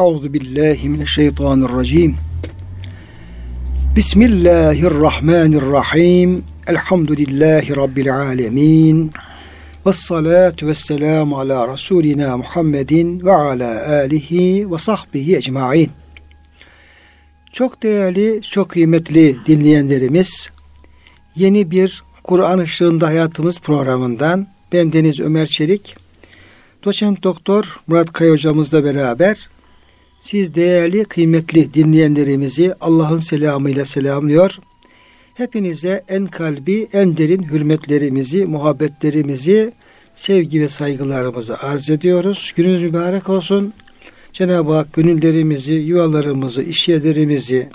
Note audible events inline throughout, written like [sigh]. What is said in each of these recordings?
Euzu billahi mineşşeytanirracim. Bismillahirrahmanirrahim. Elhamdülillahi rabbil alamin. Ves salatu vesselamu ala rasulina Muhammedin ve ala alihi ve sahbihi ecmaîn. Çok değerli, çok kıymetli dinleyenlerimiz, yeni bir Kur'an ışığında hayatımız programından ben Deniz Ömer Çelik, doçent doktor Murat Kaya hocamızla beraber siz değerli, kıymetli dinleyenlerimizi Allah'ın selamıyla selamlıyor. Hepinize en kalbi, en derin hürmetlerimizi, muhabbetlerimizi, sevgi ve saygılarımızı arz ediyoruz. Gününüz mübarek olsun. Cenab-ı Hak gönüllerimizi, yuvalarımızı, işyerlerimizi,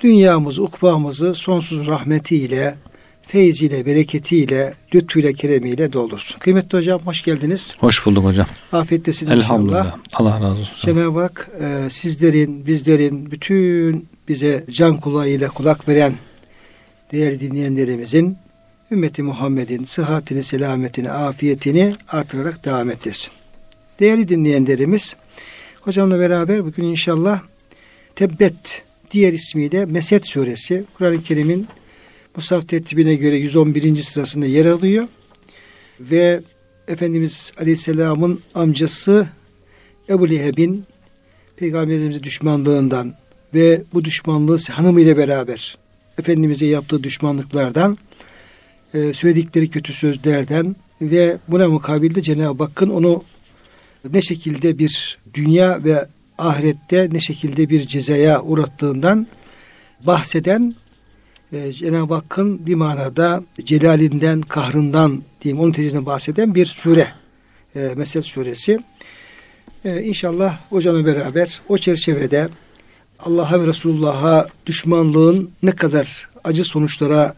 dünyamızı, ukbamızı sonsuz rahmetiyle, feyziyle, bereketiyle, lütfuyla, keremiyle doldursun. Kıymetli hocam hoş geldiniz. Hoş bulduk hocam. Afiyettesin Elhamdülillah. inşallah. Allah razı olsun. Cenab-ı Hak e, sizlerin, bizlerin, bütün bize can kulağıyla kulak veren değerli dinleyenlerimizin ümmeti Muhammed'in sıhhatini, selametini, afiyetini artırarak devam ettirsin. Değerli dinleyenlerimiz, hocamla beraber bugün inşallah Tebbet diğer ismiyle Mesed suresi Kur'an-ı Kerim'in Musaf tertibine göre 111. sırasında yer alıyor. Ve Efendimiz Aleyhisselam'ın amcası Ebu Leheb'in Peygamberimize düşmanlığından ve bu düşmanlığı hanımıyla beraber Efendimiz'e yaptığı düşmanlıklardan e, söyledikleri kötü sözlerden ve buna mukabilde Cenab-ı Hakk'ın onu ne şekilde bir dünya ve ahirette ne şekilde bir cezaya uğrattığından bahseden e, Cenab-ı Hakk'ın bir manada celalinden, kahrından diyeyim onun tecrübesinden bahseden bir sure. E, Mesel suresi. E, inşallah hocamla beraber o çerçevede Allah'a ve Resulullah'a düşmanlığın ne kadar acı sonuçlara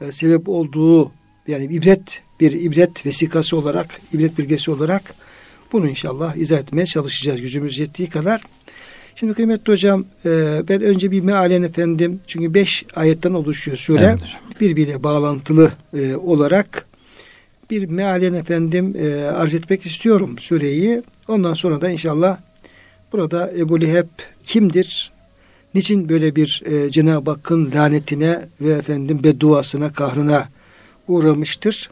e, sebep olduğu yani ibret bir ibret vesikası olarak, ibret bilgesi olarak bunu inşallah izah etmeye çalışacağız gücümüz yettiği kadar. Şimdi kıymetli hocam e, ben önce bir mealen efendim çünkü beş ayetten oluşuyor sure. Evet birbiriyle bağlantılı e, olarak bir mealen efendim e, arz etmek istiyorum sureyi. Ondan sonra da inşallah burada Ebu Leheb kimdir? Niçin böyle bir e, Cenab-ı Hakk'ın lanetine ve efendim bedduasına, kahrına uğramıştır?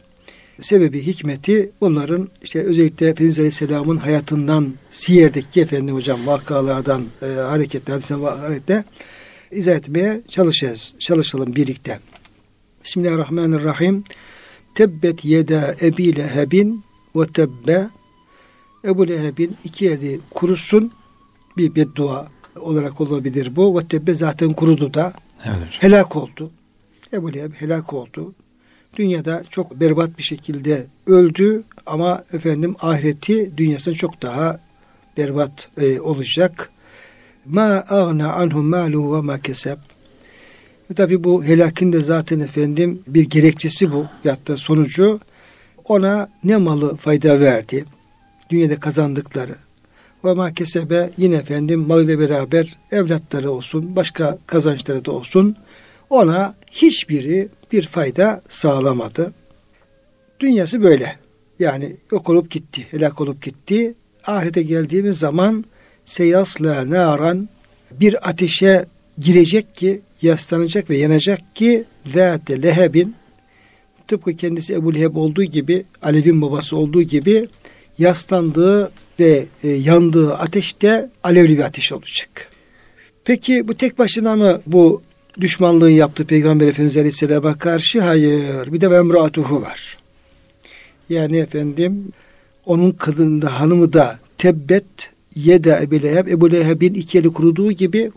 Sebebi, hikmeti bunların işte özellikle Efendimiz Aleyhisselam'ın hayatından Siyer'deki efendim hocam vakalardan e, hareketle, hareketle izah etmeye çalışacağız. Çalışalım birlikte. Bismillahirrahmanirrahim. Tebbet yeda ebi lehebin ve tebbe Ebu Leheb'in iki eli kurusun bir beddua olarak olabilir bu. Ve tebbe zaten kurudu da. Evet. Helak oldu. Ebu Leheb helak oldu. Dünyada çok berbat bir şekilde öldü ama efendim ahireti dünyasında çok daha berbat e, olacak. Ma ağna anhu malu ve ma keseb. Tabi bu helakin de zaten efendim bir gerekçesi bu. Yatta sonucu ona ne malı fayda verdi. Dünyada kazandıkları. Ve ma kesebe yine efendim malıyla beraber evlatları olsun, başka kazançları da olsun. Ona hiçbiri bir fayda sağlamadı. Dünyası böyle. Yani yok olup gitti, helak olup gitti. Ahirete geldiğimiz zaman seyasla naran bir ateşe girecek ki yaslanacak ve yanacak ki zâte lehebin tıpkı kendisi Ebu Leheb olduğu gibi Alev'in babası olduğu gibi yaslandığı ve e, yandığı ateşte alevli bir ateş olacak. Peki bu tek başına mı bu düşmanlığı yaptı Peygamber Efendimiz Aleyhisselam'a karşı? Hayır. Bir de Emratuhu var. Yani efendim onun kadını da hanımı da tebbet yeda Ebu Leheb. Ebu Leheb'in iki eli kuruduğu gibi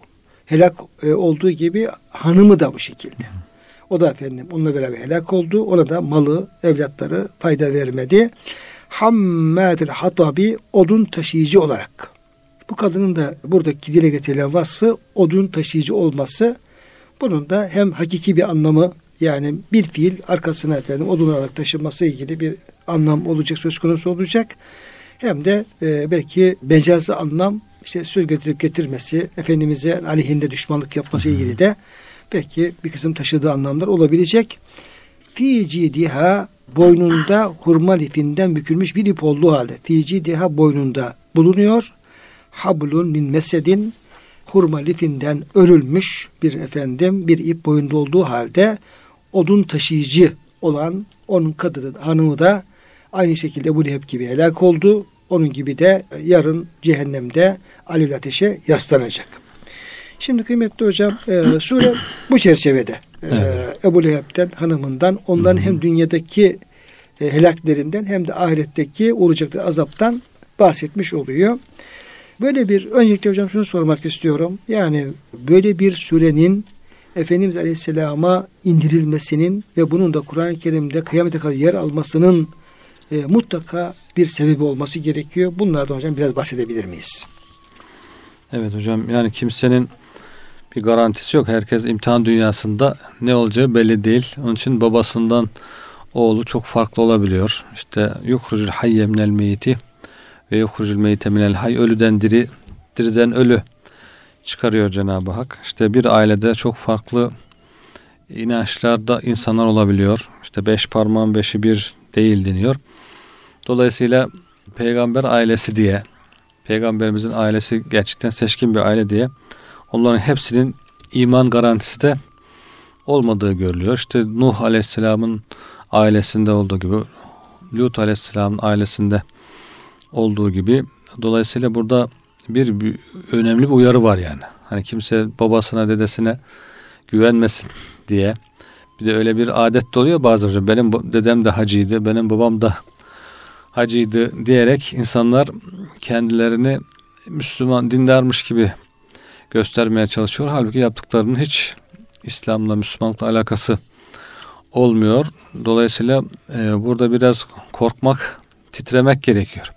helak e, olduğu gibi hanımı da bu şekilde. O da efendim onunla beraber helak oldu. Ona da malı, evlatları fayda vermedi. Hammadil hatabi odun taşıyıcı olarak. Bu kadının da buradaki dile getirilen vasfı odun taşıyıcı olması. Bunun da hem hakiki bir anlamı yani bir fiil arkasına efendim odun olarak taşınması ilgili bir anlam olacak söz konusu olacak. Hem de e, belki mecazi anlam işte söz getirip getirmesi, Efendimiz'e aleyhinde düşmanlık yapması ilgili de belki bir kısım taşıdığı anlamlar olabilecek. Fi cidiha boynunda hurma lifinden bükülmüş bir ip olduğu halde. Fi cidiha boynunda bulunuyor. hablun min mesedin hurma lifinden örülmüş bir efendim bir ip boyunda olduğu halde odun taşıyıcı olan onun kadını hanımı da aynı şekilde Ebu Leheb gibi helak oldu. Onun gibi de yarın cehennemde alevli ateşe yaslanacak. Şimdi kıymetli hocam e, [clears throat] sure bu çerçevede e, evet. Ebu Leheb'den hanımından onların Hı-hı. hem dünyadaki e, helaklerinden hem de ahiretteki olacakları azaptan bahsetmiş oluyor. Böyle bir öncelikle hocam şunu sormak istiyorum. Yani böyle bir surenin Efendimiz Aleyhisselam'a indirilmesinin ve bunun da Kur'an-ı Kerim'de kıyamete kadar yer almasının e, mutlaka bir sebebi olması gerekiyor. Bunlardan hocam biraz bahsedebilir miyiz? Evet hocam yani kimsenin bir garantisi yok. Herkes imtihan dünyasında ne olacağı belli değil. Onun için babasından oğlu çok farklı olabiliyor. İşte yukrucul hayye meyiti ve yukrucul meyite minel hay ölüden diri, diriden ölü çıkarıyor Cenab-ı Hak. İşte bir ailede çok farklı inançlarda insanlar olabiliyor. İşte beş parmağın beşi bir değil deniyor. Dolayısıyla peygamber ailesi diye, peygamberimizin ailesi gerçekten seçkin bir aile diye onların hepsinin iman garantisi de olmadığı görülüyor. İşte Nuh Aleyhisselam'ın ailesinde olduğu gibi, Lut Aleyhisselam'ın ailesinde olduğu gibi. Dolayısıyla burada bir, bir önemli bir uyarı var yani. Hani kimse babasına dedesine güvenmesin diye. Bir de öyle bir adet de oluyor bazı. Benim dedem de hacıydı, benim babam da hacıydı diyerek insanlar kendilerini Müslüman dindarmış gibi göstermeye çalışıyor. Halbuki yaptıklarının hiç İslam'la, Müslümanlıkla alakası olmuyor. Dolayısıyla e, burada biraz korkmak, titremek gerekiyor.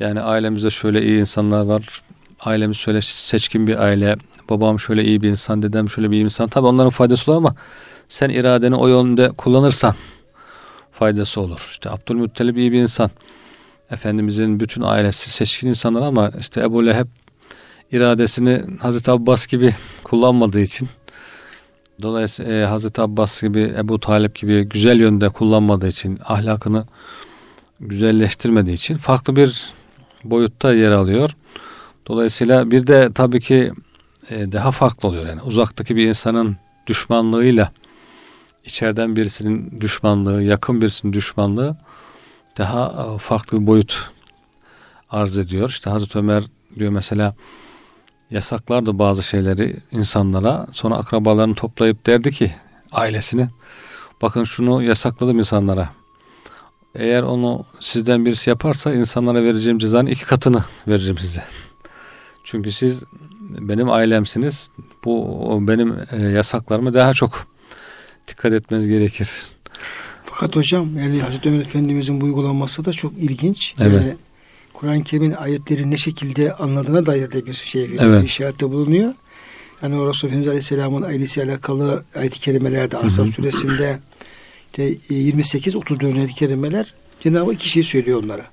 Yani ailemizde şöyle iyi insanlar var. Ailemiz şöyle seçkin bir aile. Babam şöyle iyi bir insan, dedem şöyle bir insan. Tabi onların faydası olur ama sen iradeni o yönde kullanırsan faydası olur. İşte Abdülmuttalip iyi bir insan. Efendimizin bütün ailesi seçkin insanlar ama işte Ebu Leheb iradesini Hazreti Abbas gibi kullanmadığı için dolayısıyla e, Hazreti Abbas gibi Ebu Talip gibi güzel yönde kullanmadığı için ahlakını güzelleştirmediği için farklı bir boyutta yer alıyor. Dolayısıyla bir de tabii ki e, daha farklı oluyor yani uzaktaki bir insanın düşmanlığıyla içeriden birisinin düşmanlığı, yakın birisinin düşmanlığı daha e, farklı bir boyut arz ediyor. İşte Hazreti Ömer diyor mesela yasaklardı bazı şeyleri insanlara. Sonra akrabalarını toplayıp derdi ki ailesini bakın şunu yasakladım insanlara. Eğer onu sizden birisi yaparsa insanlara vereceğim cezanın iki katını [laughs] veririm size. Çünkü siz benim ailemsiniz. Bu benim e, yasaklarımı daha çok dikkat etmeniz gerekir. Fakat hocam yani Hazreti Ömer Efendimizin bu uygulanması da çok ilginç. Evet. Yani Kur'an-ı Kerim'in ayetleri ne şekilde anladığına dair de bir şey bir evet. işarette bulunuyor. Yani o Resulü Efendimiz Aleyhisselam'ın ailesiyle alakalı ayet-i kerimelerde Asaf suresinde işte 28-34 ayet-i kerimeler Cenab-ı Hak iki şey söylüyor onlara.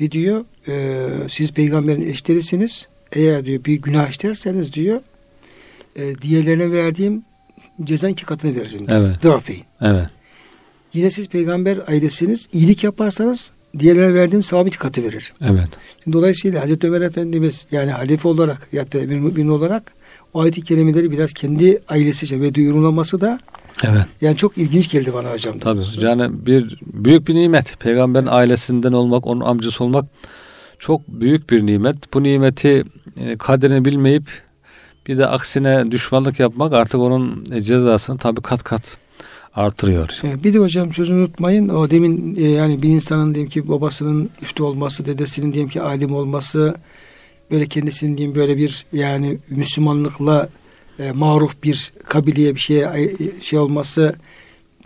Bir diyor e, siz peygamberin eşlerisiniz. Eğer diyor bir günah işlerseniz diyor e, diğerlerine verdiğim cezan iki katını veririm. Evet. Drafeyn. Evet. Yine siz peygamber ailesiniz. iyilik yaparsanız diğerlerine verdiğin sabit katı verir. Evet. Şimdi dolayısıyla Hazreti Ömer Efendimiz yani halife olarak ya da bir mümin olarak o ayet-i kerimeleri biraz kendi ailesi için ve duyurulaması da Evet. Yani çok ilginç geldi bana hocam. Tabii. Yani bir büyük bir nimet. Peygamberin ailesinden olmak, onun amcası olmak çok büyük bir nimet. Bu nimeti e, kadrini bilmeyip bir de aksine düşmanlık yapmak artık onun cezasını tabii kat kat artırıyor. Bir de hocam sözünü unutmayın. O demin e, yani bir insanın diyelim ki babasının üftü olması, dedesinin diyelim ki alim olması, böyle kendisinin diyeyim böyle bir yani Müslümanlıkla e, maruf bir kabileye bir şeye şey olması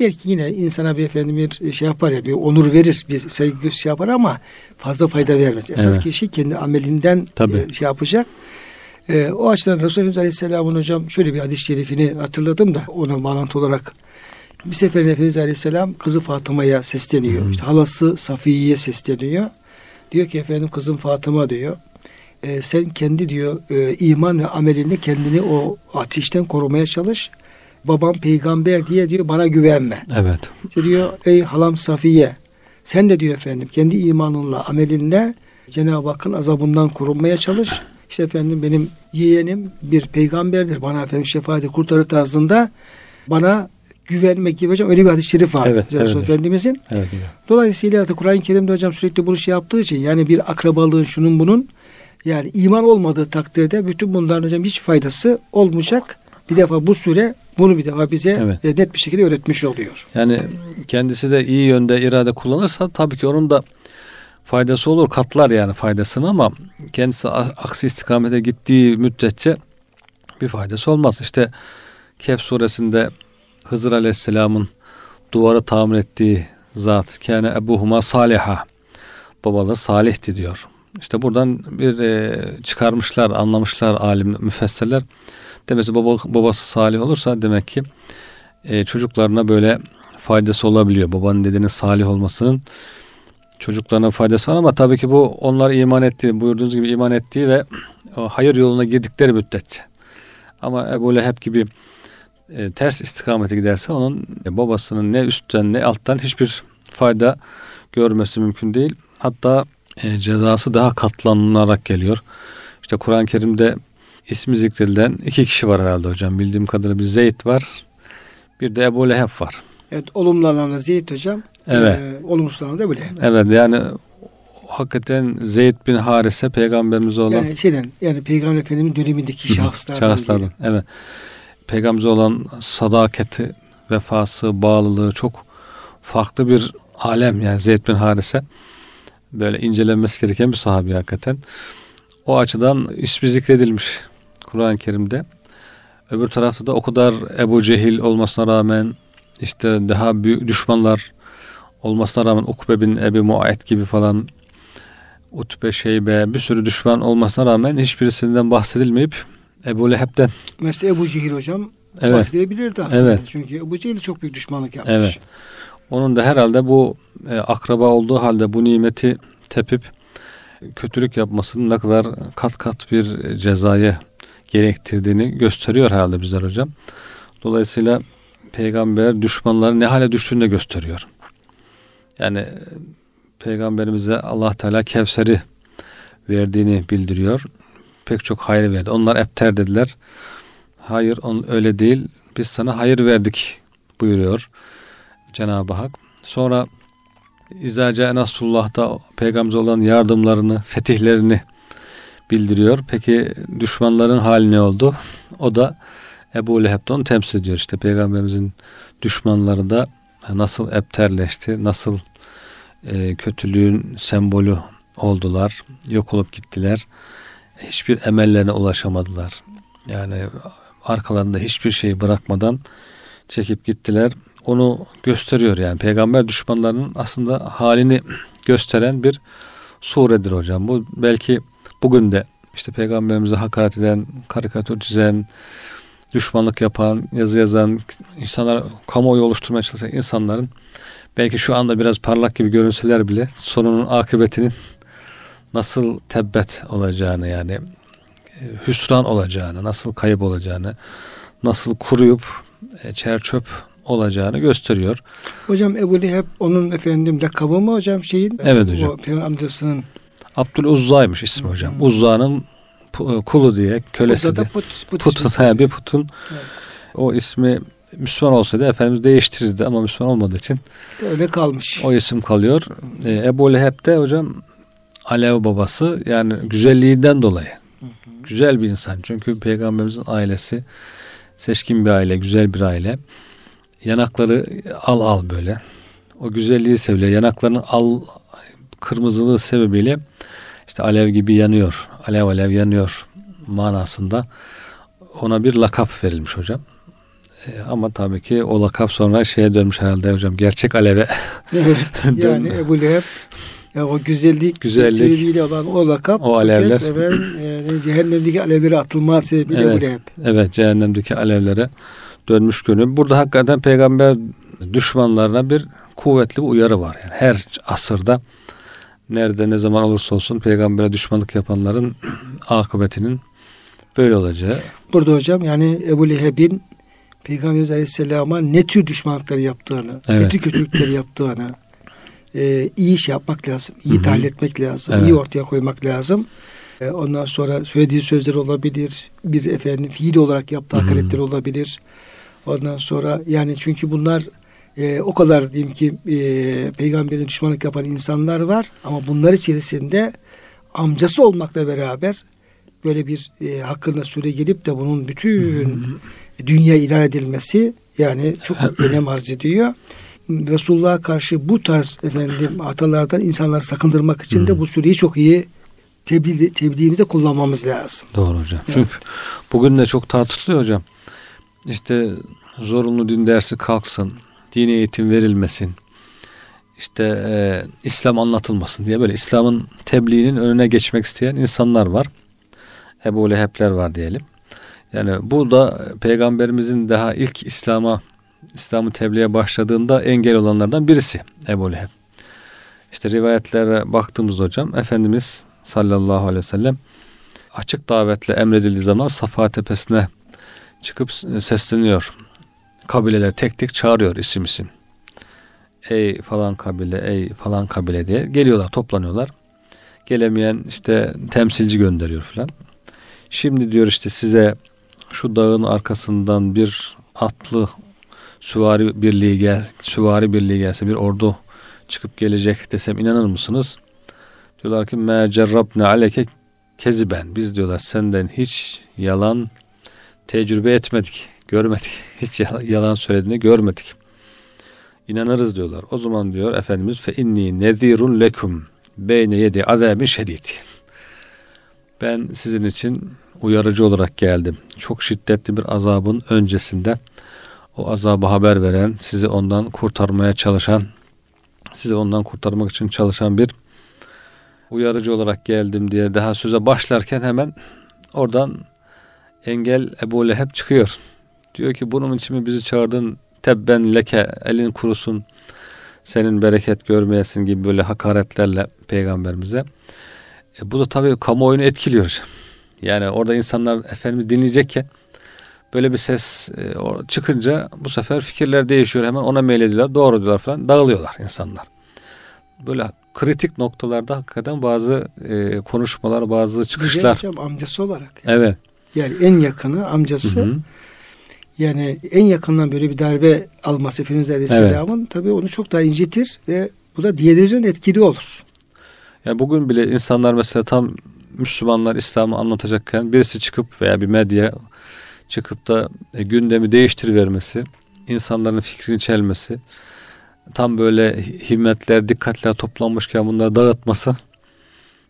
belki yine insana bir efendim bir şey yapar ya bir onur verir bir saygı şey yapar ama fazla fayda vermez. Esas evet. kişi kendi amelinden Tabii. E, şey yapacak. E, o açıdan Resulullah Aleyhisselam'ın hocam şöyle bir hadis-i şerifini hatırladım da ona bağlantı olarak bir sefer Efendimiz Aleyhisselam kızı Fatıma'ya sesleniyor. Hı. İşte halası Safiye'ye sesleniyor. Diyor ki efendim kızım Fatıma diyor. E, sen kendi diyor e, iman ve amelinde kendini o ateşten korumaya çalış. Babam peygamber diye diyor bana güvenme. Evet. İşte diyor ey halam Safiye sen de diyor efendim kendi imanınla amelinle Cenab-ı Hakk'ın azabından korunmaya çalış. İşte efendim benim yeğenim bir peygamberdir. Bana efendim şefaati kurtarır tarzında bana güvenmek gibi hocam öyle bir hadis-i şerif var. Evet, evet. Efendimizin. Evet hocam. Dolayısıyla da Kur'an-ı Kerim'de hocam sürekli bunu şey yaptığı için yani bir akrabalığın şunun bunun yani iman olmadığı takdirde bütün bunların hocam hiç faydası olmayacak. Bir defa bu süre bunu bir defa bize Evet. e, net bir şekilde öğretmiş oluyor. Yani kendisi de iyi yönde irade kullanırsa tabii ki onun da faydası olur. Katlar yani faydasını ama kendisi aksi istikamete gittiği müddetçe bir faydası olmaz. İşte Kehf suresinde Hızır Aleyhisselam'ın duvarı tamir ettiği zat kâne ebuhuma saliha babaları salihti diyor. İşte buradan bir e, çıkarmışlar, anlamışlar alim müfessirler. Demek ki baba, babası salih olursa demek ki e, çocuklarına böyle faydası olabiliyor. Babanın dedenin salih olmasının çocuklarına faydası var ama tabii ki bu onlar iman ettiği, buyurduğunuz gibi iman ettiği ve hayır yoluna girdikleri müddetçe. Ama Ebu Leheb gibi e, ters istikamete giderse onun e, babasının ne üstten ne alttan hiçbir fayda görmesi mümkün değil. Hatta e, cezası daha katlanarak geliyor. İşte Kur'an-ı Kerim'de ismi zikredilen iki kişi var herhalde hocam. Bildiğim kadarıyla bir Zeyd var. Bir de Ebu Leheb var. Evet olumlu anlamda Zeyd hocam. Evet. E, olumsuz anlamda böyle. Evet yani hakikaten Zeyd bin Harise peygamberimize olan Yani şeyden yani Peygamber Efendimiz dönemindeki şahıslardan. şahıslardan. diyelim. Evet. Peygamberimize olan sadakati, vefası, bağlılığı çok farklı bir alem yani Zeyd bin Harise. Böyle incelenmesi gereken bir sahabi hakikaten. O açıdan ismi zikredilmiş Kur'an-ı Kerim'de. Öbür tarafta da o kadar Ebu Cehil olmasına rağmen işte daha büyük düşmanlar olmasına rağmen Ukbe bin Ebi Muayet gibi falan Utbe, Şeybe bir sürü düşman olmasına rağmen hiçbirisinden bahsedilmeyip Ebu Leheb'den Mesela Ebu Cehil hocam Evet. bahsedebilirdi aslında. Evet. Çünkü Ebu Cehil çok büyük düşmanlık yapmış. Evet. Onun da herhalde bu e, akraba olduğu halde bu nimeti tepip kötülük yapmasının ne kadar kat kat bir cezayı gerektirdiğini gösteriyor herhalde bizler hocam. Dolayısıyla peygamber düşmanların ne hale düştüğünü de gösteriyor. Yani e, peygamberimize Allah Teala Kevser'i verdiğini bildiriyor. Pek çok hayır verdi. Onlar epter dediler. Hayır on öyle değil. Biz sana hayır verdik buyuruyor Cenab-ı Hak. Sonra İzaca Nasrullah'ta peygamber olan yardımlarını, fetihlerini bildiriyor. Peki düşmanların hali ne oldu? O da Ebu Leheb'de onu temsil ediyor. İşte peygamberimizin düşmanları da nasıl epterleşti, nasıl e, kötülüğün sembolü oldular, yok olup gittiler. Hiçbir emellerine ulaşamadılar. Yani arkalarında hiçbir şey bırakmadan çekip gittiler. Onu gösteriyor yani peygamber düşmanlarının aslında halini gösteren bir suredir hocam. Bu belki bugün de işte peygamberimize hakaret eden, karikatür çizen, düşmanlık yapan, yazı yazan, insanlar kamuoyu oluşturmaya çalışan insanların belki şu anda biraz parlak gibi görünseler bile sonunun akıbetinin nasıl tebbet olacağını yani hüsran olacağını, nasıl kayıp olacağını, nasıl kuruyup e, çer çöp olacağını gösteriyor. Hocam Ebu Leheb onun efendim lakabı mı hocam şeyin? Evet hocam. O peygamber amcasının Abdül Uzza'ymış ismi hocam. Uzza'nın pu- e, kulu diye, kölesi Burada de. da put, put Putun, ismi. he, bir putun Evet. o ismi Müslüman olsaydı Efendimiz değiştirirdi ama Müslüman olmadığı için Öyle kalmış. o isim kalıyor. E, Ebu Leheb de hocam Alev babası yani güzelliğinden dolayı. Güzel bir insan. Çünkü peygamberimizin ailesi seçkin bir aile, güzel bir aile. Yanakları al al böyle. O güzelliği seviliyor. Yanaklarının al kırmızılığı sebebiyle işte alev gibi yanıyor. Alev alev yanıyor manasında ona bir lakap verilmiş hocam. E, ama tabii ki o lakap sonra şeye dönmüş herhalde hocam. Gerçek aleve [laughs] Evet. [laughs] yani. Ebu Leheb ya o güzellik, Güzellik. sebebiyle olan o lakap O alevler. kez efendim, e, cehennemdeki alevlere atılma sebebiyle Evet. Ebu Leheb. Evet cehennemdeki alevlere dönmüş görünüyor. Burada hakikaten peygamber düşmanlarına bir kuvvetli bir uyarı var. Yani her asırda nerede ne zaman olursa olsun peygambere düşmanlık yapanların [clears throat] akıbetinin böyle olacağı. Burada hocam yani Ebu Leheb'in Peygamberimiz Aleyhisselam'a ne tür düşmanlıkları yaptığını, ne Evet. tür kötülükleri yaptığını, e, iyi iş yapmak lazım. iyi Hı-hı. tahlil etmek lazım. Evet. iyi ortaya koymak lazım. E, ondan sonra söylediği sözler olabilir. Bir efendim fiil olarak yaptığı hakaretler olabilir. Ondan sonra yani çünkü bunlar e, o kadar diyeyim ki e, peygamberin düşmanlık yapan insanlar var ama bunlar içerisinde amcası olmakla beraber böyle bir e, hakkında süre gelip de bunun bütün dünya ilan edilmesi yani çok önem arz ediyor. Resulullah'a karşı bu tarz efendim hatalardan insanları sakındırmak için de bu süreyi çok iyi tebliğ, tebliğimize kullanmamız lazım. Doğru hocam. Evet. Çünkü bugün de çok tartışılıyor hocam. İşte zorunlu din dersi kalksın, dini eğitim verilmesin, işte e, İslam anlatılmasın diye böyle İslam'ın tebliğinin önüne geçmek isteyen insanlar var. Ebu Leheb'ler var diyelim. Yani bu da peygamberimizin daha ilk İslam'a İslam'ı tebliğe başladığında engel olanlardan birisi Ebu Leheb. İşte rivayetlere baktığımızda hocam Efendimiz sallallahu aleyhi ve sellem açık davetle emredildiği zaman Safa tepesine çıkıp sesleniyor. Kabileler tek tek çağırıyor isim isim. Ey falan kabile, ey falan kabile diye geliyorlar, toplanıyorlar. Gelemeyen işte temsilci gönderiyor falan. Şimdi diyor işte size şu dağın arkasından bir atlı süvari birliği gel, süvari birliği gelse bir ordu çıkıp gelecek desem inanır mısınız? Diyorlar ki me cerrabne aleke keziben. Biz diyorlar senden hiç yalan tecrübe etmedik, görmedik. [laughs] Hiç yalan, söylediğini görmedik. İnanırız diyorlar. O zaman diyor Efendimiz fe inni nezirun lekum beyne yedi azabin şedid. Ben sizin için uyarıcı olarak geldim. Çok şiddetli bir azabın öncesinde o azabı haber veren, sizi ondan kurtarmaya çalışan, sizi ondan kurtarmak için çalışan bir uyarıcı olarak geldim diye daha söze başlarken hemen oradan engel Ebu Leheb çıkıyor. Diyor ki bunun için mi bizi çağırdın? Tebben leke elin kurusun senin bereket görmeyesin gibi böyle hakaretlerle peygamberimize. E, bu da tabii kamuoyunu etkiliyor. Yani orada insanlar Efendimiz dinleyecekken böyle bir ses e, çıkınca bu sefer fikirler değişiyor. Hemen ona meylediyorlar. Doğru diyorlar falan. Dağılıyorlar insanlar. Böyle kritik noktalarda hakikaten bazı e, konuşmalar, bazı çıkışlar. Hocam amcası olarak. Yani. Evet. Yani en yakını amcası. Hı hı. Yani en yakından böyle bir darbe alması Efendimiz Aleyhisselam'ın evet. tabii onu çok daha incitir ve bu da diğerlerinin etkili olur. Yani bugün bile insanlar mesela tam Müslümanlar İslam'ı anlatacakken birisi çıkıp veya bir medya çıkıp da e, gündemi değiştirivermesi, insanların fikrini çelmesi, tam böyle himmetler, dikkatler toplanmışken bunları dağıtması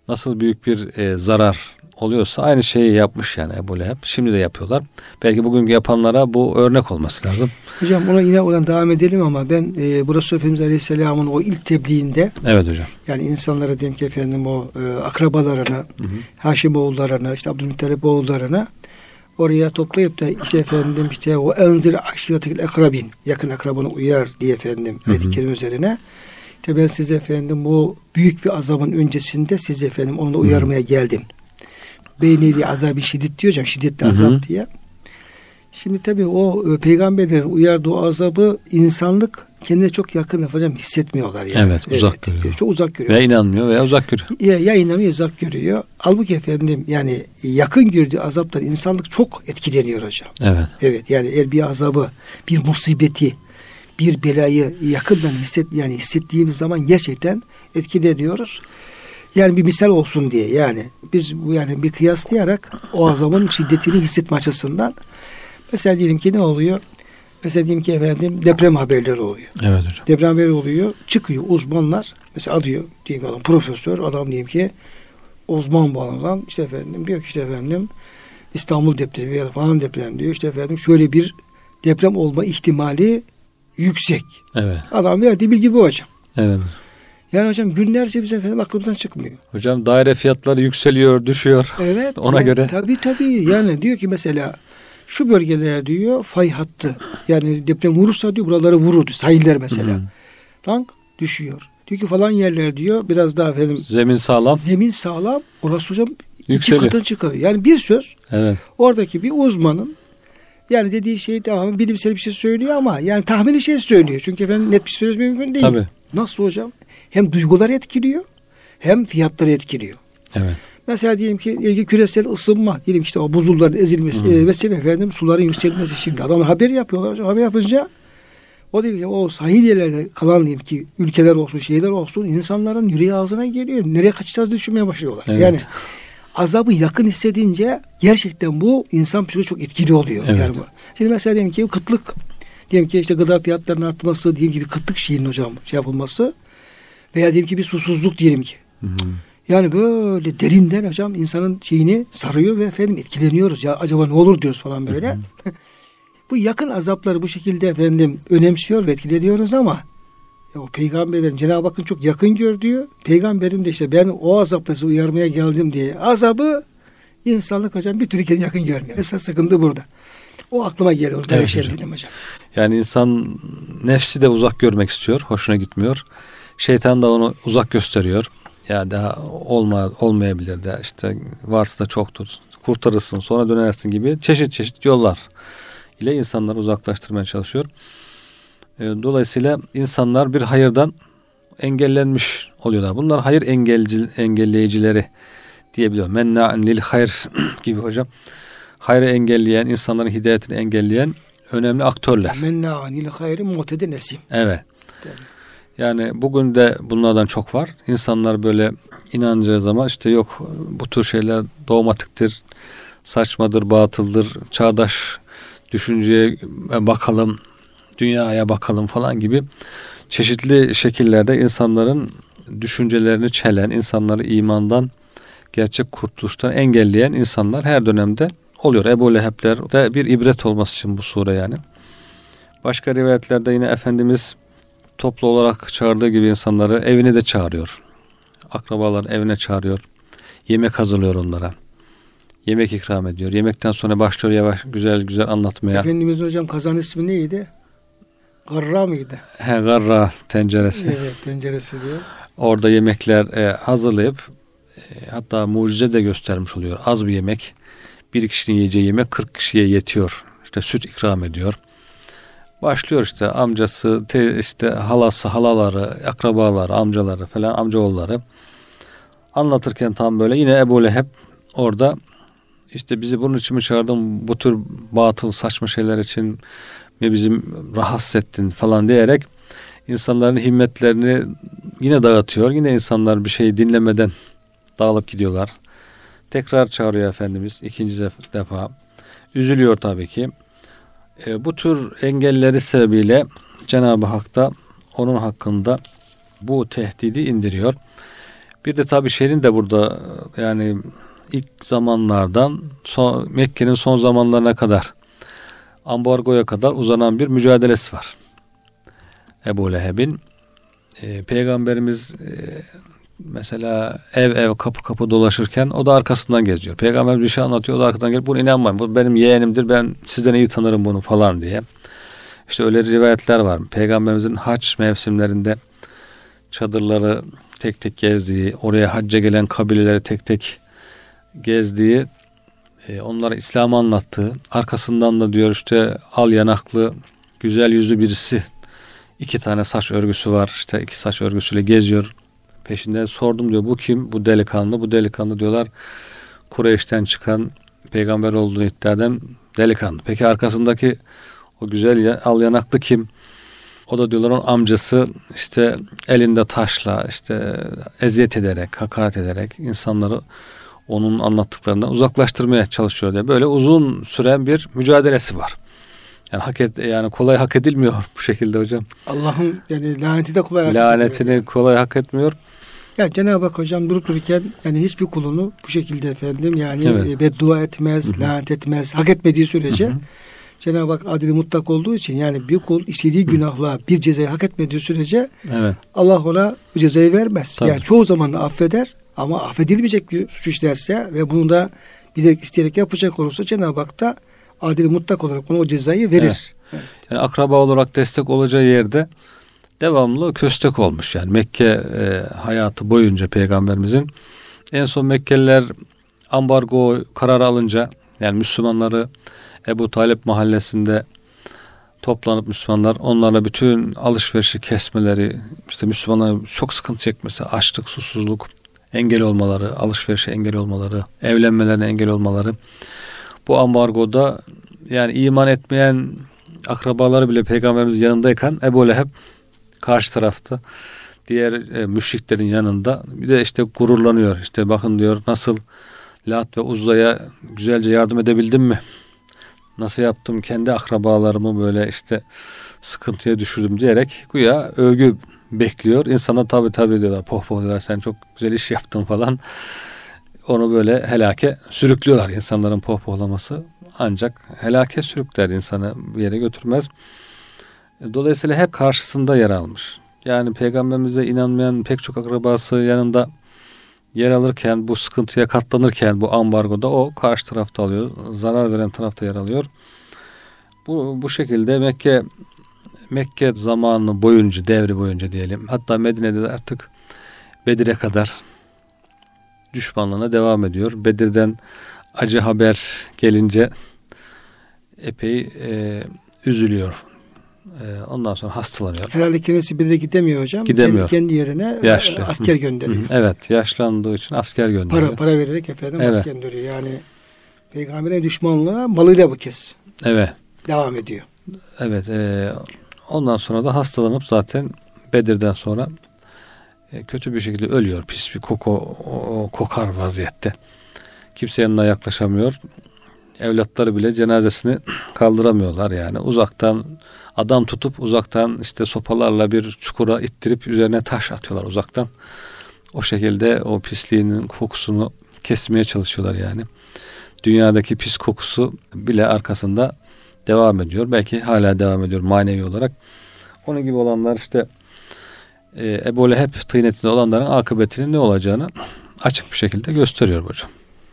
nasıl büyük bir e, zarar oluyorsa aynı şeyi yapmış yani Ebu Leheb. Şimdi de yapıyorlar. Belki bugünkü yapanlara bu örnek olması lazım. Hocam ona yine oradan devam edelim ama ben e, burası Efendimiz Aleyhisselam'ın o ilk tebliğinde Evet hocam. yani insanlara diyelim ki efendim o e, akrabalarına, hı hı. Haşim oğullarına, işte Abdülmuttalip oğullarına oraya toplayıp da işte efendim işte o enzir aşiretil ekrabin yakın akrabanı uyar diye efendim ayet-i kerime üzerine. İşte ben size efendim bu büyük bir azabın öncesinde size efendim onu uyarmaya geldim. Beyneli azabı şiddet diyor hocam şiddetli azap diye. Şimdi tabii o e, peygamberlerin uyardığı azabı insanlık kendine çok yakın hocam hissetmiyorlar yani. Evet, uzak evet, görüyor. Çok uzak görüyor. Veya inanmıyor veya uzak görüyor. Ya, ya inanmıyor uzak görüyor. Halbuki efendim yani yakın gördüğü azaptan insanlık çok etkileniyor hocam. Evet. Evet yani eğer bir azabı, bir musibeti, bir belayı yakından hisset yani hissettiğimiz zaman gerçekten etkileniyoruz. Yani bir misal olsun diye yani biz bu yani bir kıyaslayarak o azabın şiddetini hissetme açısından mesela diyelim ki ne oluyor? Mesela diyelim ki efendim deprem haberleri oluyor. Evet hocam. Deprem haberleri oluyor. Çıkıyor uzmanlar. Mesela alıyor diyelim adam profesör adam diyelim ki uzman bu adam işte efendim diyor ki işte efendim İstanbul depremi ya da falan deprem diyor. işte efendim şöyle bir deprem olma ihtimali yüksek. Evet. Adam verdiği bilgi bu hocam. Evet. Yani hocam günlerce bize efendim aklımızdan çıkmıyor. Hocam daire fiyatları yükseliyor, düşüyor. Evet. Ona yani, göre. Tabii tabii. Yani diyor ki mesela şu bölgelere diyor fay hattı. Yani deprem vurursa diyor buraları vurur. Sahiller mesela. Tank düşüyor. Diyor ki falan yerler diyor biraz daha efendim. Zemin sağlam. Zemin sağlam. Orası hocam Yükseliyor. iki katına çıkıyor. Yani bir söz Evet. oradaki bir uzmanın yani dediği şey tamam bilimsel bir şey söylüyor ama yani tahmini şey söylüyor. Çünkü efendim net bir şey söylememiz mümkün değil. Tabii. Nasıl hocam? Hem duyguları etkiliyor hem fiyatları etkiliyor. Evet. Mesela diyelim ki, ki küresel ısınma, diyelim işte o buzulların ezilmesi Hı. e, ve sebep efendim suların yükselmesi şimdi. Adam haber yapıyorlar. Haber yapınca o diyor ki o sahil yerlerde kalan diyelim ki ülkeler olsun, şeyler olsun insanların yüreği ağzına geliyor. Nereye kaçacağız düşünmeye başlıyorlar. Evet. Yani azabı yakın hissedince gerçekten bu insan psikolojisi çok etkili oluyor. Evet. Yani. Şimdi mesela diyelim ki kıtlık, diyelim ki işte gıda fiyatlarının artması, diyelim ki bir kıtlık şeyinin hocam şey yapılması veya diyelim ki bir susuzluk diyelim ki. Hı hı. Yani böyle derinden hocam insanın şeyini sarıyor ve efendim etkileniyoruz. Ya acaba ne olur diyoruz falan böyle. [laughs] bu yakın azapları bu şekilde efendim önemsiyor ve etkileniyoruz ama ya o peygamberlerin Cenab-ı Hakk'ın çok yakın gördüğü peygamberin de işte ben o azapla sizi uyarmaya geldim diye azabı insanlık hocam bir türlü kendine yakın görmüyor. Esas sıkıntı burada. O aklıma geldi. Orada Evet evet, hocam. dedim hocam. Yani insan nefsi de uzak görmek istiyor. Hoşuna gitmiyor. Şeytan da onu uzak gösteriyor. Ya daha olma, olmayabilir de işte varsa da çoktur. Kurtarırsın sonra dönersin gibi çeşit çeşit yollar ile insanları uzaklaştırmaya çalışıyor. E, Dolayısıyla insanlar bir hayırdan engellenmiş oluyorlar. Bunlar hayır engelci, engelleyicileri diyebiliyor. Menna'in lil hayr [clears throat] gibi hocam. Hayrı engelleyen, insanların hidayetini engelleyen önemli aktörler. Menna anil hayri mutede nesim. Evet. Tabii. Yani bugün de bunlardan çok var. İnsanlar böyle inanacağı zaman işte yok bu tür şeyler dogmatiktir, saçmadır, batıldır, çağdaş düşünceye bakalım, dünyaya bakalım falan gibi çeşitli şekillerde insanların düşüncelerini çelen, insanları imandan, gerçek kurtuluştan engelleyen insanlar her dönemde oluyor. Ebu Leheb'ler de bir ibret olması için bu sure yani. Başka rivayetlerde yine Efendimiz toplu olarak çağırdığı gibi insanları evine de çağırıyor. Akrabaların evine çağırıyor. Yemek hazırlıyor onlara. Yemek ikram ediyor. Yemekten sonra başlıyor yavaş güzel güzel anlatmaya. Efendimiz hocam kazan ismi neydi? Garra mıydı? He, garra tenceresi. Evet tenceresi diyor. Orada yemekler e, hazırlayıp e, hatta mucize de göstermiş oluyor. Az bir yemek. Bir kişinin yiyeceği yemek 40 kişiye yetiyor. İşte süt ikram ediyor. Başlıyor işte amcası, te, işte halası, halaları, akrabaları, amcaları falan, amcaoğulları. Anlatırken tam böyle yine Ebu Leheb orada işte bizi bunun için mi çağırdın bu tür batıl saçma şeyler için mi bizim rahatsız ettin falan diyerek insanların himmetlerini yine dağıtıyor. Yine insanlar bir şey dinlemeden dağılıp gidiyorlar. Tekrar çağırıyor Efendimiz ikinci def- defa. Üzülüyor tabii ki. E, bu tür engelleri sebebiyle Cenab-ı Hak da onun hakkında bu tehdidi indiriyor. Bir de tabii şeyin de burada yani ilk zamanlardan son, Mekke'nin son zamanlarına kadar ambargoya kadar uzanan bir mücadelesi var. Ebu Leheb'in e, peygamberimiz e, mesela ev ev kapı kapı dolaşırken o da arkasından geziyor. Peygamber bir şey anlatıyor o da arkadan gelip bunu inanmayın. Bu benim yeğenimdir ben sizden iyi tanırım bunu falan diye. İşte öyle rivayetler var. Peygamberimizin haç mevsimlerinde çadırları tek tek gezdiği, oraya hacca gelen kabileleri tek tek gezdiği, e, onlara İslam'ı anlattığı, arkasından da diyor işte al yanaklı, güzel yüzlü birisi, iki tane saç örgüsü var, işte iki saç örgüsüyle geziyor. Peşinden sordum diyor bu kim? Bu delikanlı. Bu delikanlı diyorlar Kureyş'ten çıkan peygamber olduğunu iddia eden delikanlı. Peki arkasındaki o güzel al yanaklı kim? O da diyorlar onun amcası işte elinde taşla işte eziyet ederek, hakaret ederek insanları onun anlattıklarından uzaklaştırmaya çalışıyor diye böyle uzun süren bir mücadelesi var. Yani hak et, yani kolay hak edilmiyor [laughs] bu şekilde hocam. Allah'ın yani laneti de kolay hak Lanetini etmiyor. kolay hak etmiyor. Ya Cenab-ı Hak hocam durup dururken yani hiçbir kulunu bu şekilde efendim yani Evet. e, beddua etmez, lanet etmez, hak etmediği sürece Hı hı. Cenab-ı Hak adil mutlak olduğu için yani bir kul işlediği günahla bir cezayı hak etmediği sürece Evet. Allah ona bu cezayı vermez. Tabii. Yani çoğu zaman da affeder ama affedilmeyecek bir suç işlerse ve bunu da bilerek isteyerek yapacak olursa Cenab-ı Hak da adil mutlak olarak ona o cezayı verir. Yani akraba olarak destek olacağı yerde devamlı köstek olmuş. Yani Mekke e, hayatı boyunca peygamberimizin en son Mekkeliler ambargo kararı alınca yani Müslümanları Ebu Talip mahallesinde toplanıp Müslümanlar onlarla bütün alışverişi kesmeleri, işte Müslümanların çok sıkıntı çekmesi, açlık, susuzluk, engel olmaları, alışverişe engel olmaları, evlenmelerine engel olmaları. Bu ambargoda yani iman etmeyen akrabaları bile peygamberimiz yanındayken Ebu Leheb karşı tarafta diğer e, müşriklerin yanında bir de işte gururlanıyor. İşte bakın diyor nasıl Lat ve Uzza'ya güzelce yardım edebildim mi? Nasıl yaptım kendi akrabalarımı böyle işte sıkıntıya düşürdüm diyerek güya övgü bekliyor. İnsana tabi tabi diyorlar pohpohluyorlar sen çok güzel iş yaptın falan. Onu böyle helake sürüklüyorlar insanların pohpohlaması. Ancak helake sürükler insanı bir yere götürmez. Dolayısıyla hep karşısında yer almış. Yani peygamberimize inanmayan pek çok akrabası yanında yer alırken bu sıkıntıya katlanırken bu ambargoda o karşı tarafta alıyor. Zarar veren tarafta yer alıyor. Bu, bu şekilde Mekke Mekke zamanı boyunca devri boyunca diyelim hatta Medine'de de artık Bedir'e kadar düşmanlığına devam ediyor. Bedir'den acı haber gelince epey e, üzülüyor. E, ondan sonra hastalanıyor. Herhalde kendisi Bedir'e gidemiyor hocam. Gidemiyor. Kendi, kendi yerine e, Yaşlı. asker gönderiyor. Hı, Evet yaşlandığı için asker gönderiyor. Para para vererek efendim Evet. asker gönderiyor. Yani peygamberin düşmanlığı malıyla bu kez Evet. devam ediyor. Evet. E, ondan sonra da hastalanıp zaten Bedir'den sonra e, kötü bir şekilde ölüyor. Pis bir koku o kokar vaziyette. Kimse yanına yaklaşamıyor. Evlatları bile cenazesini kaldıramıyorlar yani. Uzaktan adam tutup uzaktan işte sopalarla bir çukura ittirip üzerine taş atıyorlar uzaktan. O şekilde o pisliğinin kokusunu kesmeye çalışıyorlar yani. Dünyadaki pis kokusu bile arkasında devam ediyor. Belki hala devam ediyor manevi olarak. Onun gibi olanlar işte e, Ebu Leheb tıynetinde olanların akıbetinin ne olacağını açık bir şekilde gösteriyor hocam.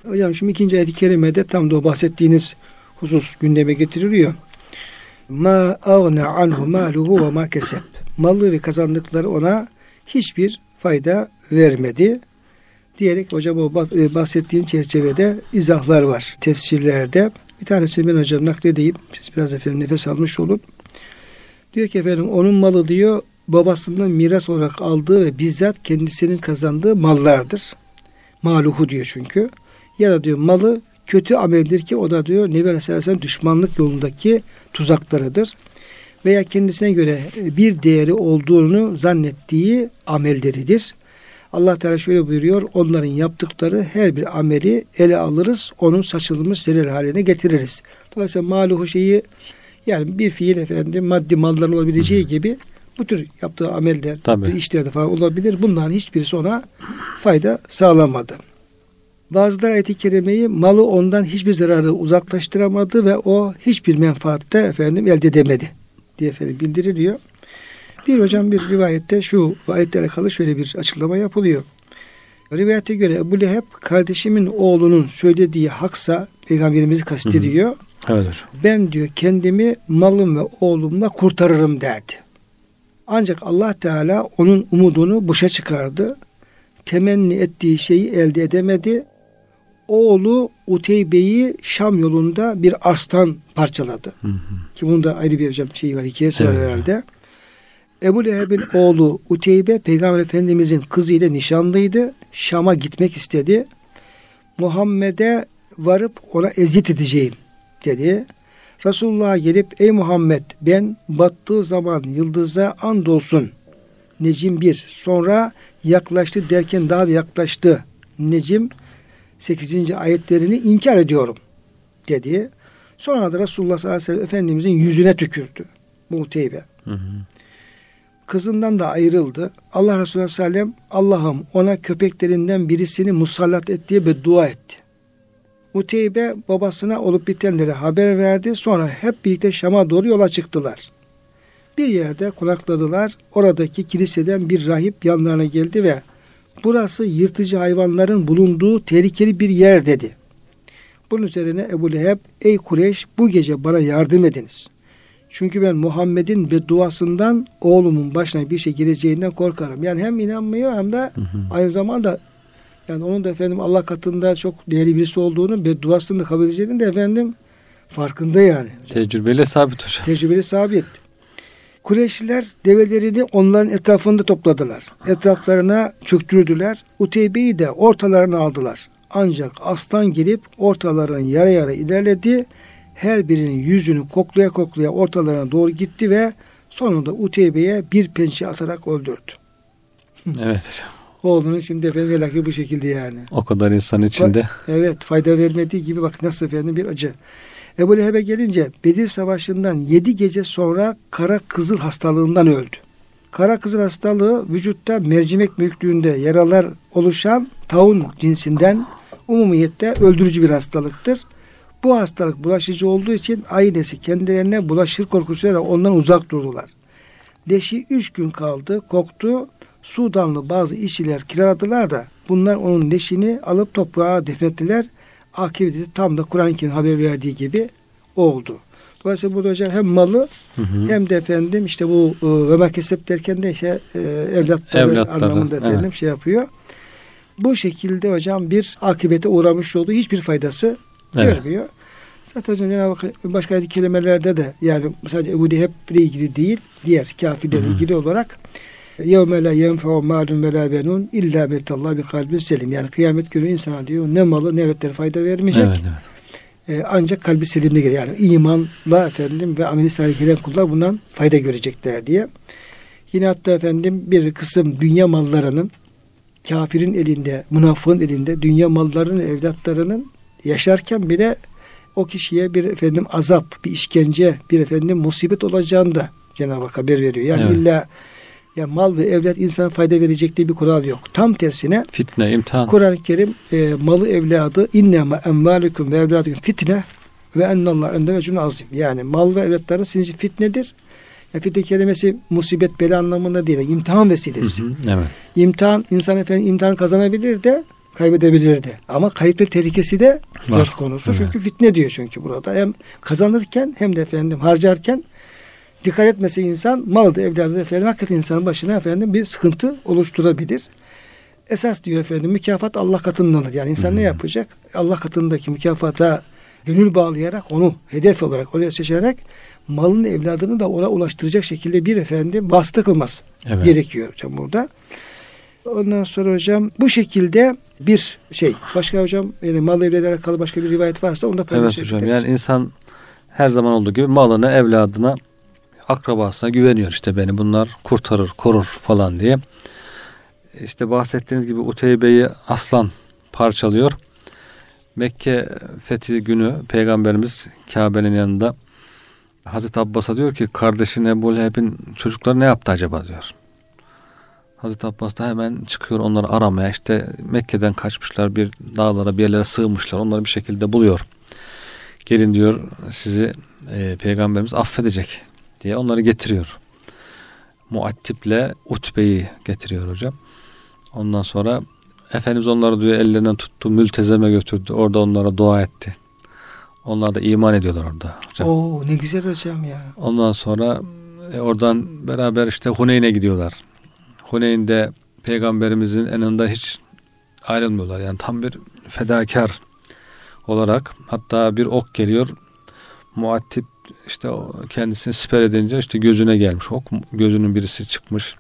Hocam şimdi ikinci ayet-i kerimede tam da o bahsettiğiniz husus gündeme getiriliyor. Ma ağne anhu maluhu ve ma kesep. Malı ve kazandıkları ona hiçbir fayda vermedi. Diyerek hocam o e, bahsettiğin çerçevede izahlar var tefsirlerde. Bir tanesini ben hocam nakledeyim. Siz biraz efendim nefes almış olun. Diyor ki efendim onun malı diyor babasından miras olarak aldığı ve bizzat kendisinin kazandığı mallardır. Maluhu diyor çünkü. Ya da diyor malı kötü ameldir ki o da diyor Nebi Aleyhisselam düşmanlık yolundaki tuzaklarıdır. Veya kendisine göre bir değeri olduğunu zannettiği amelleridir. Allah Teala şöyle buyuruyor. Onların yaptıkları her bir ameli ele alırız. Onun saçılmış zerel haline getiririz. Dolayısıyla maluhu şeyi yani bir fiil efendim maddi mallar olabileceği gibi bu tür yaptığı ameller, Tabii. yaptığı işlerde falan olabilir. Bunların hiçbirisi ona fayda sağlamadı. Bazıları ayet-i kerimeyi malı ondan hiçbir zararı uzaklaştıramadı ve o hiçbir menfaatte efendim elde edemedi diye efendim bildiriliyor. Bir hocam bir rivayette şu ayetle alakalı şöyle bir açıklama yapılıyor. Rivayete göre Ebu Leheb kardeşimin oğlunun söylediği haksa peygamberimizi kastediyor. Evet. Ben diyor kendimi malım ve oğlumla kurtarırım derdi. Ancak Allah Teala onun umudunu boşa çıkardı. Temenni ettiği şeyi elde edemedi. Oğlu Uteybe'yi Şam yolunda bir arslan parçaladı. Hı hı. Ki bunun da ayrı bir hocam şeyi var, hikayesi var Evet. herhalde. Ebu Leheb'in oğlu Uteybe Peygamber Efendimizin kızıyla nişanlıydı. Şam'a gitmek istedi. Muhammed'e varıp ona eziyet edeceğim dedi. Resulullah'a gelip ey Muhammed ben battığı zaman yıldıza andolsun. Necim bir sonra yaklaştı derken daha da yaklaştı. Necim 8. ayetlerini inkar ediyorum dedi. Sonra da Resulullah sallallahu aleyhi ve sellem Efendimizin yüzüne tükürdü. Hı hı. Kızından da ayrıldı. Allah Resulü sallallahu aleyhi ve sellem Allah'ım ona köpeklerinden birisini musallat et diye beddua etti. Uteybe babasına olup bitenleri haber verdi. Sonra hep birlikte Şam'a doğru yola çıktılar. Bir yerde konakladılar. Oradaki kiliseden bir rahip yanlarına geldi ve burası yırtıcı hayvanların bulunduğu tehlikeli bir yer dedi. Bunun üzerine Ebu Leheb ey Kureyş bu gece bana yardım ediniz. Çünkü ben Muhammed'in bedduasından oğlumun başına bir şey geleceğinden korkarım. Yani hem inanmıyor hem de Hı hı. aynı zamanda yani onun da efendim Allah katında çok değerli birisi olduğunu bedduasını da kabul edeceğini de efendim Farkında yani. Tecrübeyle sabit hocam. Tecrübeli sabit. Kureyşliler develerini onların etrafında topladılar. Etraflarına çöktürdüler. Uteybe'yi de ortalarına aldılar. Ancak aslan gelip ortalarından yara yara ilerledi. Her birinin yüzünü koklaya koklaya ortalarına doğru gitti ve sonunda Uteybe'ye bir pençe atarak öldürdü. Evet hocam. Oğlunun şimdi efendim velaki bu şekilde yani. O kadar insan içinde. Evet fayda vermediği gibi bak nasıl efendim bir acı. Ebu Leheb'e gelince Bedir Savaşı'ndan yedi gece sonra kara kızıl hastalığından öldü. Kara kızıl hastalığı vücutta mercimek büyüklüğünde yaralar oluşan taun cinsinden umumiyette öldürücü bir hastalıktır. Bu hastalık bulaşıcı olduğu için ailesi kendilerine bulaşır korkusuyla ondan uzak durdular. Leşi üç gün kaldı, koktu. Sudanlı bazı işçiler kiraladılar da bunlar onun leşini alıp toprağa defnettiler. Akıbeti tam da Kur'an-ı Kerim haber verdiği gibi oldu. Dolayısıyla burada hocam hem malı Hı hı. hem de efendim işte bu ve ma kesep derken de işte e, evlatları, Evlatları, anlamında efendim evet. şey yapıyor. Bu şekilde hocam bir akibete uğramış olduğu hiçbir faydası Evet. görmüyor. Zaten hocam Cenab-ı Hak başka ayet kelimelerde de yani sadece Ebu Leheb ile ilgili değil diğer kafirlerle ilgili olarak yevme la yenfe'u malun ve la benun illa betallah bi kalbi selim. Yani kıyamet günü insana diyor ne malı ne evetleri fayda vermeyecek. Evet, evet. Ee, ancak kalbi selimle gelir. Yani imanla efendim ve amel-i salih gelen kullar bundan fayda görecekler diye. Yine hatta efendim bir kısım dünya mallarının kafirin elinde, münafığın elinde dünya mallarının, evlatlarının yaşarken bile o kişiye bir efendim azap, bir işkence, bir efendim musibet olacağını da Cenab-ı Hak haber veriyor. Yani evet. illa ya mal ve evlat insana fayda verecek diye bir kural yok. Tam tersine Fitne, imtihan. Kur'an-ı Kerim e, malı evladı innema emvalukum ve evladukum fitne ve ennallah önde ve azim. Yani mal ve evlatların sizin fitnedir. Ya fitne kelimesi musibet bela anlamında değil. imtihan Hı vesilesi. hı. Evet. İmtihan insan efendim imtihan kazanabilir de kaybedebilir de. Ama kaybetme tehlikesi de söz konusu. Evet. Çünkü fitne diyor çünkü burada. Hem kazanırken hem de efendim harcarken dikkat etmese insan malı da evladı da efendim hakikaten insanın başına efendim bir sıkıntı oluşturabilir. Esas diyor efendim mükafat Allah katındandır. Yani insan ne yapacak? Allah katındaki mükafata gönül bağlayarak onu hedef olarak oraya seçerek malın evladını da ona ulaştıracak şekilde bir efendim bastı kılmaz Evet. gerekiyor hocam burada. Ondan sonra hocam bu şekilde bir şey. Başka hocam yani mal evle alakalı başka bir rivayet varsa onu da Evet paylaşabiliriz. hocam. Yani insan her zaman olduğu gibi malına, evladına, akrabasına güveniyor. İşte beni bunlar kurtarır, korur falan diye. İşte bahsettiğiniz gibi Uteybe'yi aslan parçalıyor. Mekke fethi günü Peygamberimiz Kabe'nin yanında Hazreti Abbas'a diyor ki kardeşin Ebu Leheb'in çocukları ne yaptı acaba diyor. Hazreti Abbas da hemen çıkıyor onları aramaya. İşte Mekke'den kaçmışlar bir dağlara bir yerlere sığınmışlar. Onları bir şekilde buluyor. Gelin diyor sizi e, Peygamberimiz affedecek diye onları getiriyor. Muattip'le Utbe'yi getiriyor hocam. Ondan sonra Efendimiz onları diyor ellerinden tuttu, mültezeme götürdü. Orada onlara dua etti. Onlar da iman ediyorlar orada hocam. Oo ne güzel hocam ya. Ondan sonra e, oradan beraber işte Huneyn'e gidiyorlar. Huneyn'de peygamberimizin yanında hiç ayrılmıyorlar. Yani tam bir fedakar olarak hatta bir ok geliyor. Muattip işte o kendisini siper edince işte gözüne gelmiş ok. Gözünün birisi çıkmış.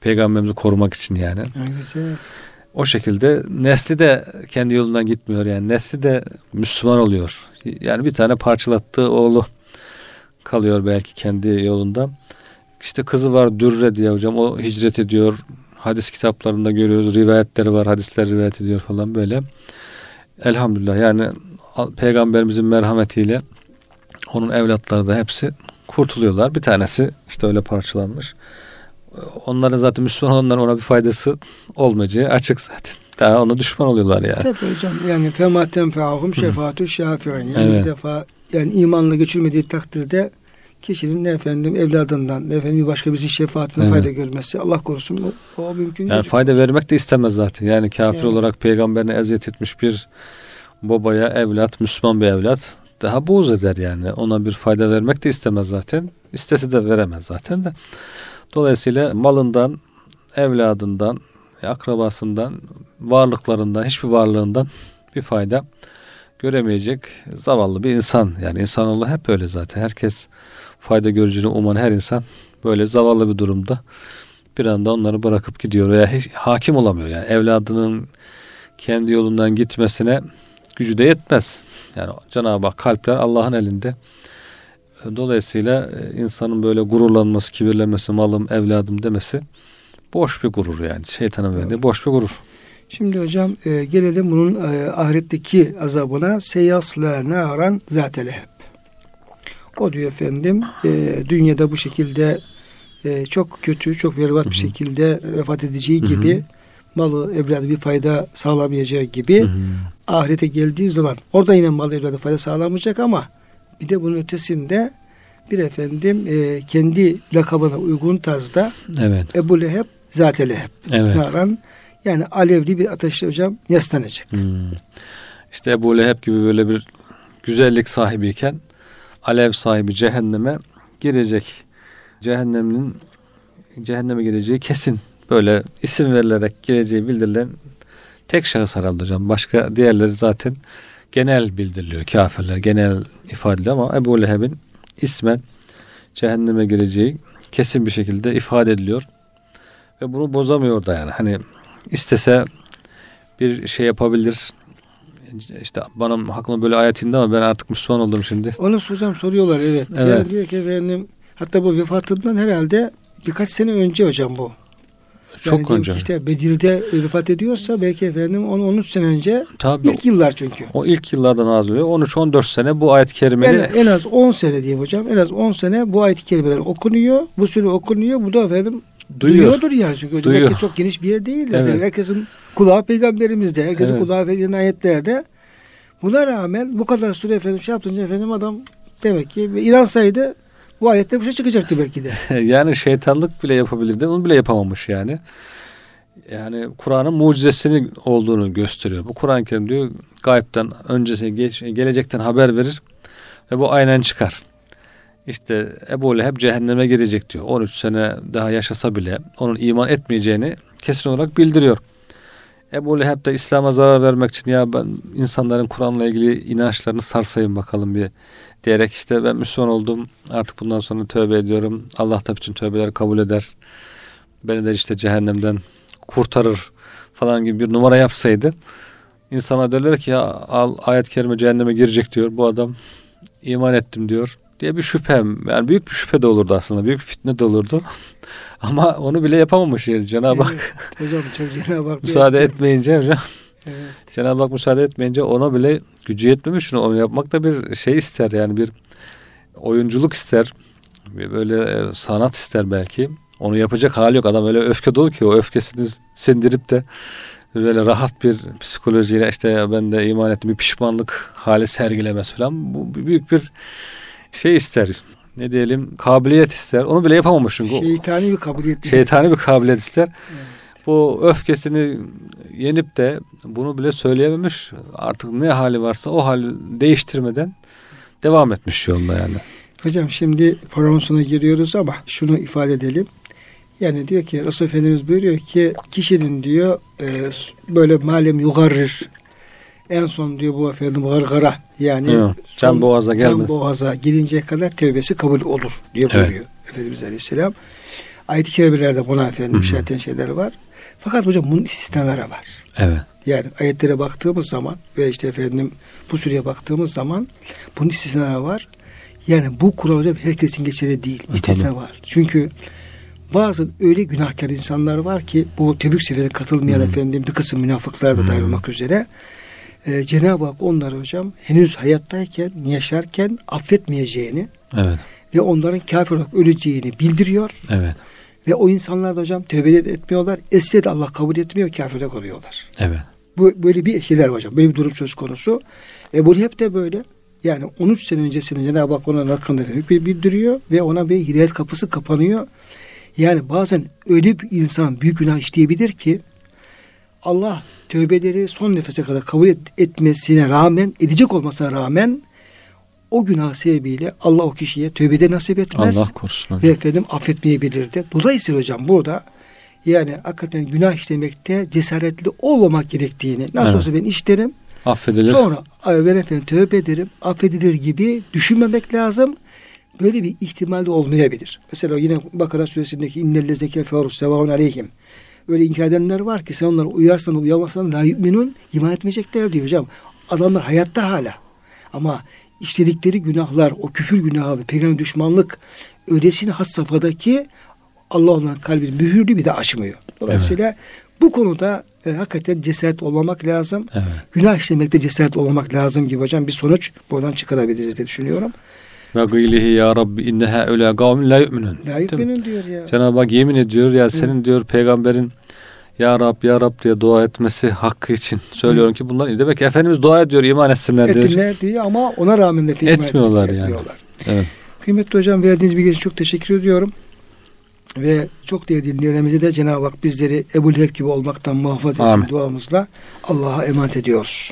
Peygamberimizi korumak için yani. Ne güzel. O şekilde nesli de kendi yolundan gitmiyor yani. Nesli de Müslüman oluyor. Yani bir tane parçalattığı oğlu kalıyor belki kendi yolunda. İşte kızı var Dürre diye hocam. O hicret ediyor. Hadis kitaplarında görüyoruz. Rivayetleri var. Hadisler rivayet ediyor falan böyle. Elhamdülillah yani peygamberimizin merhametiyle onun evlatları da hepsi kurtuluyorlar. Bir tanesi işte öyle parçalanmış. Onların zaten Müslüman olanların ona bir faydası olmayacağı açık zaten. Daha ona düşman oluyorlar yani. Tabii hocam yani fema tenfa'hum şefaatü şafi'in. Yani Evet. bir defa yani imanla geçilmediği takdirde kişinin ne efendim evladından ne efendim başka birisinin şefaatine Evet. fayda görmesi Allah korusun o, o mümkün Yani değil. fayda vermek de istemez zaten. Yani kafir Evet. olarak peygamberine eziyet etmiş bir babaya evlat, Müslüman bir evlat daha buğz eder yani. Ona bir fayda vermek de istemez zaten. İstese de veremez zaten de. Dolayısıyla malından, evladından, akrabasından, varlıklarından, hiçbir varlığından bir fayda göremeyecek zavallı bir insan. Yani insanoğlu hep öyle zaten. Herkes fayda göreceğini uman her insan böyle zavallı bir durumda bir anda onları bırakıp gidiyor veya hiç hakim olamıyor. Yani evladının kendi yolundan gitmesine gücü de yetmez. Yani Cenab-ı Hak kalpler Allah'ın elinde. Dolayısıyla e, insanın böyle gururlanması, kibirlenmesi, malım, evladım demesi boş bir gurur yani. Şeytanın verdiği boş bir gurur. Şimdi hocam e, gelelim bunun e, ahiretteki azabına seyasla naran hep. O diyor efendim e, dünyada bu şekilde e, çok kötü, çok berbat bir şekilde vefat edeceği gibi malı evladı bir fayda sağlamayacağı gibi Hı-hı. ahirete geldiği zaman orada yine malı evladı fayda sağlamayacak ama bir de bunun ötesinde bir efendim e, kendi lakabına uygun tarzda evet. Ebu Leheb Zate Leheb evet. naran yani alevli bir ateşle hocam yaslanacak. Hmm. İşte Ebu Leheb gibi böyle bir güzellik sahibiyken alev sahibi cehenneme girecek. Cehennemin cehenneme gireceği kesin. Böyle isim verilerek gireceği bildirilen tek şahıs herhalde hocam. Başka diğerleri zaten genel bildiriliyor. Kafirler genel ifade ediliyor ama Ebu Leheb'in ismen cehenneme gireceği kesin bir şekilde ifade ediliyor. Ve bunu bozamıyor da yani. Hani istese bir şey yapabilir. İşte bana hakkında böyle ayet indi ama ben artık Müslüman oldum şimdi. Onu hocam soruyorlar evet. evet. Yani diyor ki efendim hatta bu vefatından herhalde birkaç sene önce hocam bu. Çok yani önce. İşte Bedir'de vefat ediyorsa belki efendim 10-13 sene önce Tabii, ilk yıllar çünkü. O ilk yıllardan az oluyor. 13-14 sene bu ayet-i kerimeli. Yani en az 10 sene diyeyim hocam. En az 10 sene bu ayet-i kerimeler okunuyor. Bu süre okunuyor. Bu da efendim Duyuyor. Duyuyordur yani çünkü Duyuyor. Mekke çok geniş bir yer değil. Evet. herkesin kulağı peygamberimizde. Herkesin evet. kulağı verilen ayetlerde. Buna rağmen bu kadar süre efendim şey yaptınca efendim adam demek ki inansaydı bu ayette bir şey çıkacaktı belki de. [laughs] yani şeytanlık bile yapabilirdi. Onu bile yapamamış yani. Yani Kur'an'ın mucizesini olduğunu gösteriyor. Bu Kur'an-ı Kerim diyor gayipten öncesi geç, gelecekten haber verir ve bu aynen çıkar. İşte Ebu Leheb cehenneme girecek diyor. 13 sene daha yaşasa bile onun iman etmeyeceğini kesin olarak bildiriyor. Ebu Leheb de İslam'a zarar vermek için ya ben insanların Kur'an'la ilgili inançlarını sarsayım bakalım bir diyerek işte ben Müslüman oldum artık bundan sonra tövbe ediyorum. Allah da bütün tövbeleri kabul eder. Beni de işte cehennemden kurtarır falan gibi bir numara yapsaydı insana derler ki ya al ayet-i kerime cehenneme girecek diyor. Bu adam iman ettim diyor diye bir şüphem. Yani büyük bir şüphe de olurdu aslında. Büyük bir fitne de olurdu. [laughs] Ama onu bile yapamamış yani Cenab-ı evet, Hak. Hocam çok [laughs] Cenab-ı Hak. müsaade etmeyince hocam. Evet. Cenab-ı Hak müsaade etmeyince ona bile gücü yetmemiş. Onu yapmak da bir şey ister yani bir oyunculuk ister. Bir böyle e, sanat ister belki. Onu yapacak hali yok. Adam öyle öfke dolu ki o öfkesini sindirip de böyle rahat bir psikolojiyle işte ben de iman ettim bir pişmanlık hali sergilemez falan. Bu büyük bir şey ister. Ne diyelim kabiliyet ister. Onu bile yapamamış çünkü. Şeytani bir kabiliyet. Şeytani bir kabiliyet ister. Evet. Bu öfkesini yenip de bunu bile söyleyememiş. Artık ne hali varsa o hali değiştirmeden devam etmiş yolda yani. Hocam şimdi programın sonuna giriyoruz ama şunu ifade edelim. Yani diyor ki Resul Efendimiz buyuruyor ki kişinin diyor e, böyle malem yugarrir en son diyor bu efendim gargara yani Hı, can boğaza gelme. Can boğaza gelinceye kadar tövbesi kabul olur diye buyuruyor evet. Efendimiz Aleyhisselam. Ayet-i kerimelerde buna efendim işaret şeyler var. Fakat hocam bunun istisnaları var. Evet. Yani ayetlere baktığımız zaman ve işte efendim bu süreye baktığımız zaman bunun istisnaları var. Yani bu kural hocam herkesin geçerli değil. İstisna Tabii. var. Çünkü bazı öyle günahkar insanlar var ki bu Tebük seferine katılmayan hmm. efendim bir kısım münafıklar da dahil olmak üzere e, Cenab-ı Hak onları hocam henüz hayattayken, yaşarken affetmeyeceğini evet. ve onların kafir olarak öleceğini bildiriyor. Evet. Ve o insanlar da hocam tövbe etmiyorlar. Esre de Allah kabul etmiyor, kafirde kalıyorlar. Evet. Bu, böyle bir şeyler hocam. Böyle bir durum söz konusu. Ebu Leheb de böyle. Yani 13 sene öncesinde Cenab-ı Hak onun hakkında hükmü bildiriyor ve ona bir hidayet kapısı kapanıyor. Yani bazen öyle bir insan büyük günah işleyebilir ki Allah tövbeleri son nefese kadar kabul et, etmesine rağmen, edecek olmasına rağmen o günah sebebiyle Allah o kişiye tövbede nasip etmez. Allah korusun. Ve efendim affetmeyebilir de. Dolayısıyla hocam burada yani hakikaten günah işlemekte cesaretli olmamak gerektiğini nasıl evet. olsa ben işlerim Affedilir. Sonra "Ay ben efendim tövbe ederim, affedilir gibi düşünmemek lazım. Böyle bir ihtimal de olmayabilir. Mesela yine Bakara suresindeki innellezeke feru sevahun aleyhim. Öyle inkar edenler var ki sen onlara uyarsan uyamazsan la yu'minun iman etmeyecekler diyor hocam. Adamlar hayatta hala. Ama işledikleri günahlar, o küfür günahı ve peygamber düşmanlık öylesine has safhadaki Allah onların kalbini mühürlü bir de açmıyor. Dolayısıyla bu konuda e, hakikaten cesaret olmamak lazım. Evet. Günah işlemekte cesaret olmamak lazım gibi hocam bir sonuç buradan çıkarabiliriz diye düşünüyorum. Ve gıylihi ya Rabbi inne haule kavmin la yu'minun. Mi? benim diyor ya. Cenab-ı Hak yemin ediyor ya senin diyor peygamberin ya Rab ya Rab diye dua etmesi hakkı için söylüyorum ki bunlar demek ki Efendimiz dua ediyor iman etsinler diyor. Ettiler diyor ama ona rağmen de Etmiyorlar yani. etmiyorlar. Evet. Kıymetli hocam verdiğiniz bilgi için çok teşekkür ediyorum. Ve çok değerli dinleyenlerimize de Cenab-ı Hak bizleri Ebu Leheb gibi olmaktan muhafaza etsin Amin. duamızla Allah'a emanet ediyoruz.